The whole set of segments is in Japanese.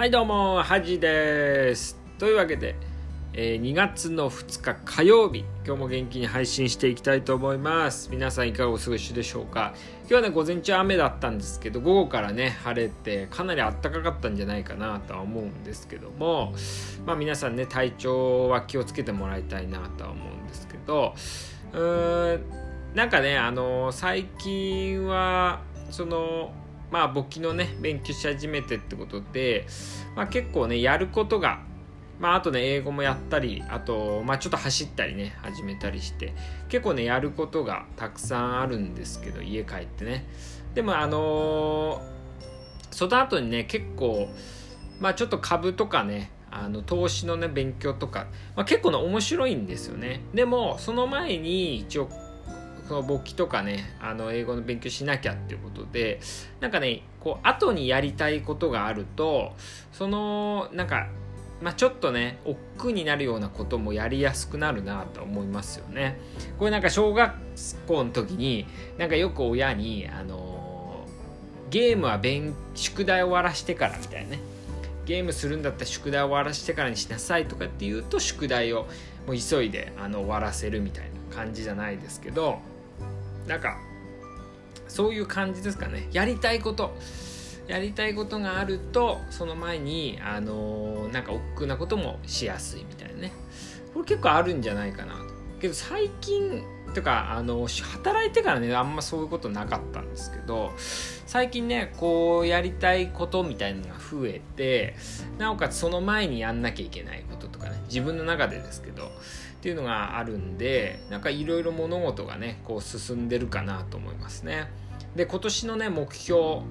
はいどうもはじです。というわけで、えー、2月の2日火曜日今日も元気に配信していきたいと思います。皆さんいかがお過ごしでしょうか。今日はね午前中雨だったんですけど午後からね晴れてかなり暖かかったんじゃないかなとは思うんですけどもまあ皆さんね体調は気をつけてもらいたいなとは思うんですけどうーんなんかねあの最近はそのまあ簿記のね勉強し始めてってことで、まあ、結構ねやることがまあ、あとね英語もやったりあと、まあ、ちょっと走ったりね始めたりして結構ねやることがたくさんあるんですけど家帰ってね。でもあのー、その後にね結構まあちょっと株とかねあの投資のね勉強とか、まあ、結構ね面白いんですよね。でもその前に一応その簿記とかねあの英語の勉強しなきゃっていうことでなんかねこう後にやりたいことがあるとそのなんかまあ、ちょっとね億劫になるようなこともやりやすくなるなと思いますよね。これなんか小学校の時になんかよく親にあのゲームは勉宿題を終わらしてからみたいなねゲームするんだったら宿題終わらしてからにしなさいとかっていうと宿題をもう急いであの終わらせるみたいな感じじゃないですけどなんかそういう感じですかね。やりたいこと。やりたいことがあるとその前にあのー、なんか億劫なこともしやすいみたいなね。これ結構あるんじゃないかなけど最近とかあの働いてからねあんまそういうことなかったんですけど最近ねこうやりたいことみたいなのが増えてなおかつその前にやんなきゃいけないこととかね自分の中でですけどっていうのがあるんでなんかいろいろ物事がねこう進んでるかなと思いますね。で今年のね目標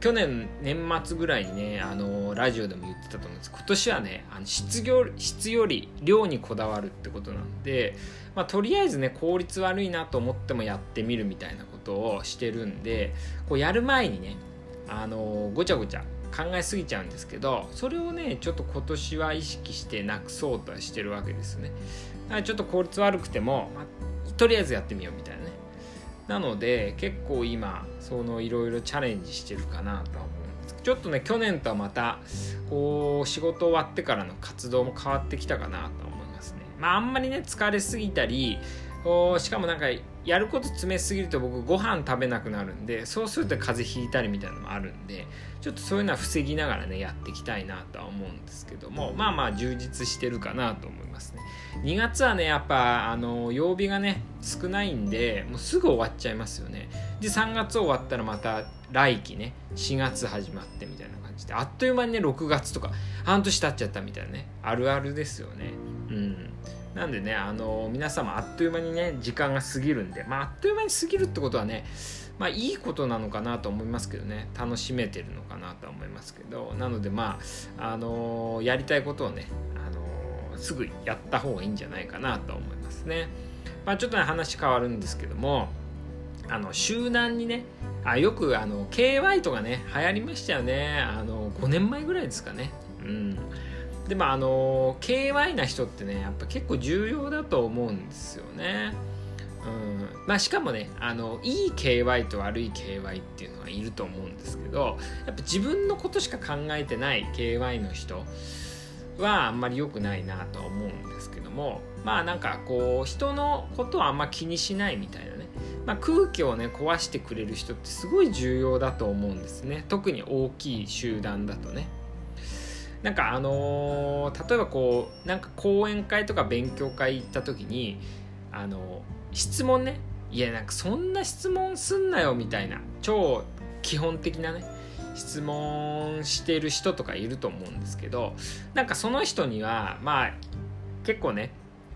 去年年末ぐらいにねあのラジオでも言ってたと思うんです今年はねあの質業質より量にこだわるってことなんで、まあ、とりあえずね効率悪いなと思ってもやってみるみたいなことことをしてるんでこうやる前にねあのごちゃごちゃ考えすぎちゃうんですけどそれをねちょっと今年は意識してなくそうとはしてるわけですね。ちょっと効率悪くても、まあ、とりあえずやってみようみたいなね。なので結構今そのいろいろチャレンジしてるかなとは思うんですちょっとね去年とはまたこう仕事終わってからの活動も変わってきたかなと思いますね。まああんまりね疲れすぎたりしかもなんかやること詰めすぎると僕ご飯食べなくなるんでそうすると風邪ひいたりみたいなのもあるんでちょっとそういうのは防ぎながらねやっていきたいなとは思うんですけどもまあまあ充実してるかなと思いますね。2月はねやっぱあの曜日がね少ないんでもうすぐ終わっちゃいますよね。で3月終わったらまた来期ね4月始まってみたいな感じであっという間にね6月とか半年経っちゃったみたいなねあるあるですよね。うんなんでね、あの皆様あっという間にね、時間が過ぎるんで、まあ、あっという間に過ぎるってことはね、まあ、いいことなのかなと思いますけどね、楽しめてるのかなと思いますけど、なので、まあ、あのやりたいことをね、あのすぐやった方がいいんじゃないかなと思いますね。まあ、ちょっとね、話変わるんですけども、あの集団にねあよくあの KY とかね流行りましたよね。あの5年前ぐらいですかね。うん。でもあの KY な人ってねやっぱ結構重要だと思うんですよね。うんまあ、しかもねあのいい KY と悪い KY っていうのはいると思うんですけどやっぱ自分のことしか考えてない KY の人はあんまり良くないなとは思うんですけどもまあなんかこう人のことはあんま気にしないみたいなね、まあ、空気をね壊してくれる人ってすごい重要だと思うんですね特に大きい集団だとね。なんかあのー、例えばこうなんか講演会とか勉強会行った時にあのー、質問ね。いやなんかそんな質問すんなよみたいな超基本的なね質問してる人とかいると思うんですけどなんかその人にはまあ結構ね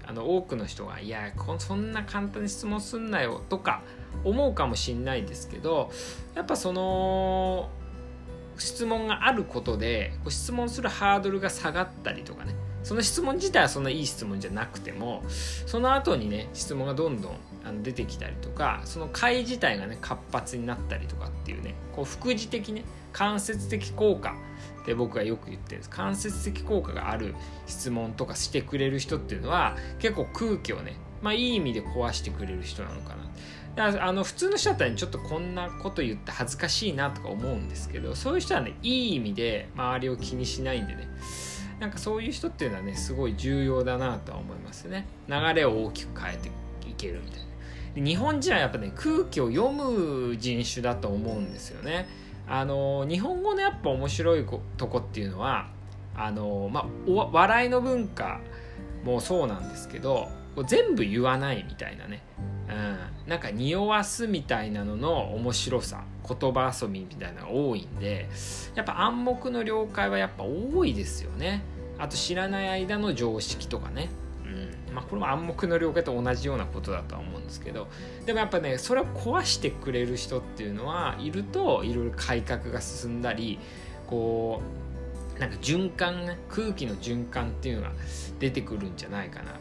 あの多くの人が「いやそんな簡単に質問すんなよ」とか思うかもしんないですけどやっぱその質問があることで質問するハードルが下がったりとかね。その質問自体はそんないい質問じゃなくてもその後にね質問がどんどん出てきたりとかその会自体がね活発になったりとかっていうねこう副次的ね間接的効果って僕がよく言ってるんです。間接的効果がある質問とかしてくれる人っていうのは結構空気をねまあいい意味で壊してくれる人なのかな。あの普通の人だったら、ちょっとこんなこと言って恥ずかしいなとか思うんですけどそういう人はねいい意味で周りを気にしないんでねなんかそういう人っていうのはねすごい重要だなとは思いますね。流れを大きく変えていけるみたいな。日本人はやっぱね空気を読む人種だと思うんですよね。あの日本語のやっぱ面白いとこっていうのはあの、まあ、笑いの文化もそうなんですけど全部言わないみたいなね、うん、なんか匂わすみたいなのの面白さ。言葉遊びみたいなのが多いんでやっぱ暗黙の了解はやっぱ多いですよね。あと知らない間の常識とかね。うん。まあ、これも暗黙の了解と同じようなことだとは思うんですけど。でもやっぱねそれを壊してくれる人っていうのはいるといろいろ改革が進んだりこうなんか循環空気の循環っていうのが出てくるんじゃないかな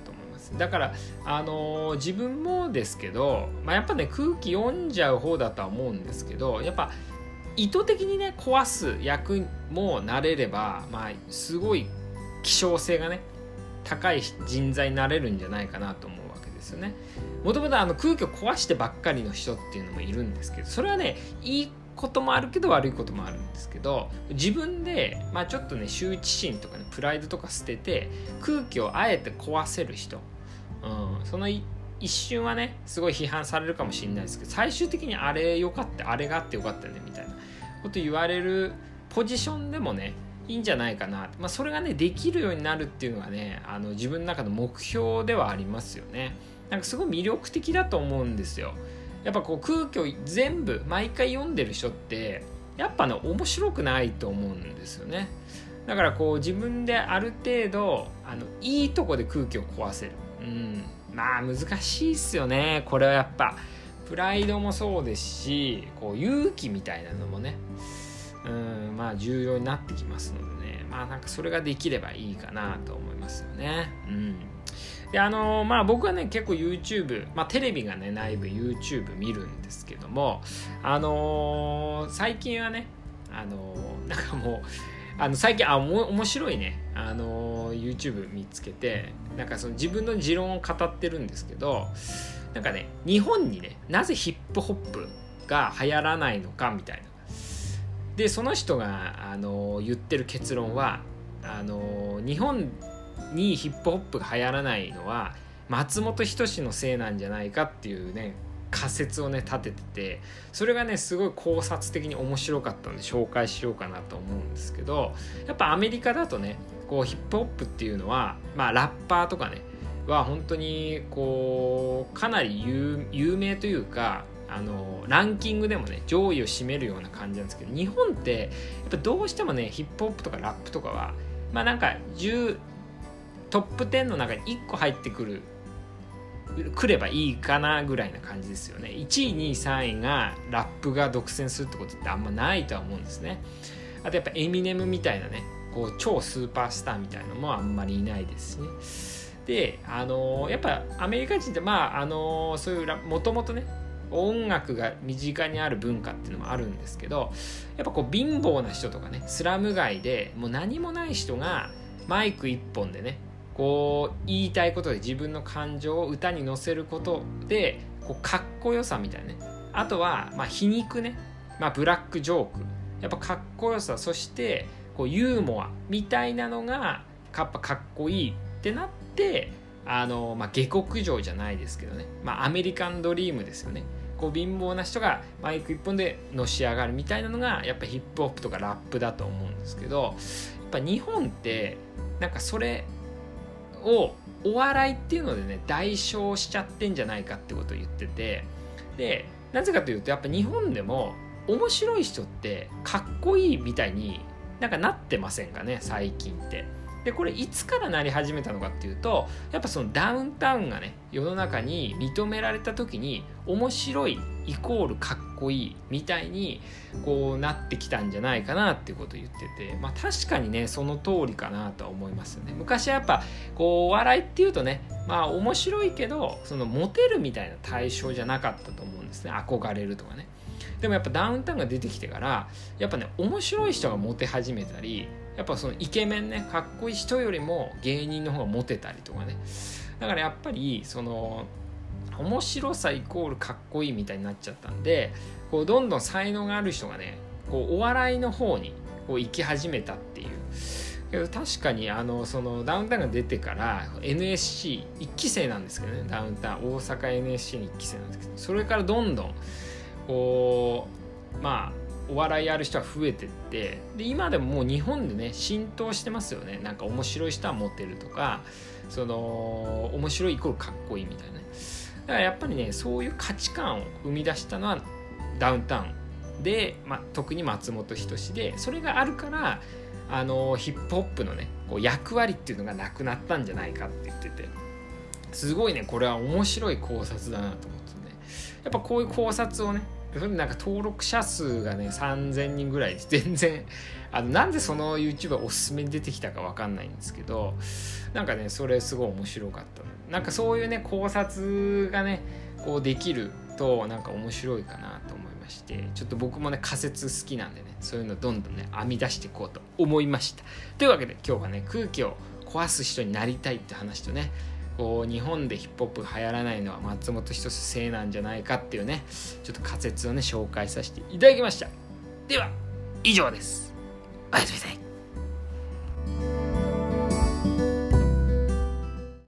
と思いますだからあのー、自分もですけど、まあ、やっぱね空気読んじゃう方だとは思うんですけどやっぱ意図的にね壊す役もなれればまあすごい希少性がね高い人材になれるんじゃないかなと思うわけですよね。もともと空気を壊してばっかりの人っていうのもいるんですけどそれはねいいこともあるけど悪いこともあるんですけど自分で、まあ、ちょっとね羞恥心とかねプライドとか捨てて空気をあえて壊せる人、うん、その一瞬はねすごい批判されるかもしれないですけど最終的にあれよかったあれがあってよかったねみたいな。こと言われるポジションでもねいいんじゃないかな、まあ、それがねできるようになるっていうのがねあの自分の中の目標ではありますよね。なんかすごい魅力的だと思うんですよ。やっぱこう空気を全部毎回読んでる人ってやっぱね面白くないと思うんですよね。だからこう自分である程度あのいいとこで空気を壊せる。まあ難しいっすよね。これはやっぱ。プライドもそうですしこう勇気みたいなのもね。うん。まあ重要になってきますのでね。まあなんかそれができればいいかなと思いますよね。うん。であのー、まあ僕はね結構 YouTube まあテレビがね内部 YouTube 見るんですけどもあのー、最近はねあのー、なんかもうあの最近あお面白いね。あの YouTube 見つけてなんかその自分の持論を語ってるんですけどなんかね日本にねなぜヒップホップが流行らないのかみたいな。でその人があの言ってる結論はあの日本にヒップホップが流行らないのは松本人志のせいなんじゃないかっていうね仮説をね立てててそれがねすごい考察的に面白かったんで紹介しようかなと思うんですけどやっぱアメリカだとねこうヒップホップっていうのはまあラッパーとかねは本当にこうかなり有名というかあのランキングでもね上位を占めるような感じなんですけど日本ってやっぱどうしてもねヒップホップとかラップとかはまあなんか10トップ10の中に1個入ってくる来ればいいかなぐらいな感じですよね。1位2位3位がラップが独占するってことってあんまないとは思うんですね。あとやっぱエミネムみたいなねこう超スーパースターみたいなのもあんまりいないですしね。であのー、やっぱアメリカ人ってまああのー、そういうもともとね音楽が身近にある文化っていうのもあるんですけどやっぱこう貧乏な人とかねスラム街でもう何もない人がマイク一本でねこう言いたいことで自分の感情を歌に乗せることでこうかっこよさみたいなね。あとはまあ皮肉ね、まあ、ブラックジョーク。やっぱかっこよさ。そしてこうユーモアみたいなのがやっぱかっこいいってなってあの、まあ、下克上じゃないですけどね、まあ、アメリカンドリームですよね。こう貧乏な人がマイク一本でのし上がるみたいなのがやっぱヒップホップとかラップだと思うんですけどやっぱ日本ってなんかそれをお笑いっていうのでね代償しちゃってんじゃないかってことを言っててでなぜかというとやっぱ日本でも面白い人ってかっこいいみたいになんかなってませんかね最近って。でこれいつからなり始めたのかっていうとやっぱそのダウンタウンがね世の中に認められた時に面白いイコールかっこいいみたいにこうなってきたんじゃないかなっていうことを言っててまあ確かにねその通りかなとは思いますよね。昔はやっぱこうお笑いっていうとねまあ面白いけどそのモテるみたいな対象じゃなかったと思うんですね。憧れるとかね。でもやっぱダウンタウンが出てきてからやっぱね面白い人がモテ始めたりやっぱそのイケメンねかっこいい人よりも芸人の方がモテたりとかね。だからやっぱりその面白さイコールかっこいいみたいになっちゃったんでこうどんどん才能がある人がねこうお笑いの方にこう行き始めたっていう。けど確かにあのそのダウンタウンが出てから NSC1 期生なんですけどね。ダウンタウン大阪 NSC に1期生なんですけど。それからどんどんこうまあお笑いやる人は増えてってで今でももう日本でね浸透してますよね。なんか面白い人はモテるとかその面白いイコールかっこいいみたいなね。だからやっぱりねそういう価値観を生み出したのはダウンタウン。で、まあ、特に松本人志でそれがあるからあのヒップホップのねこう役割っていうのがなくなったんじゃないかって言ってて。すごいねこれは面白い考察だなと思ってねやっぱこういう考察をねなんか登録者数がね3000人ぐらいで 全然あのなんでその YouTuber おすすめに出てきたか分かんないんですけどなんかねそれすごい面白かったの。なんかそういうね考察がねこうできるとなんか面白いかなと思いましてちょっと僕もね仮説好きなんでねそういうのどんどんね編み出していこうと思いました。というわけで今日はね空気を壊す人になりたいって話とねこう日本でヒップホップが流行らないのは松本人志せいなんじゃないかっていうねちょっと仮説をね紹介させていただきました。では以上です。おやすみなさい。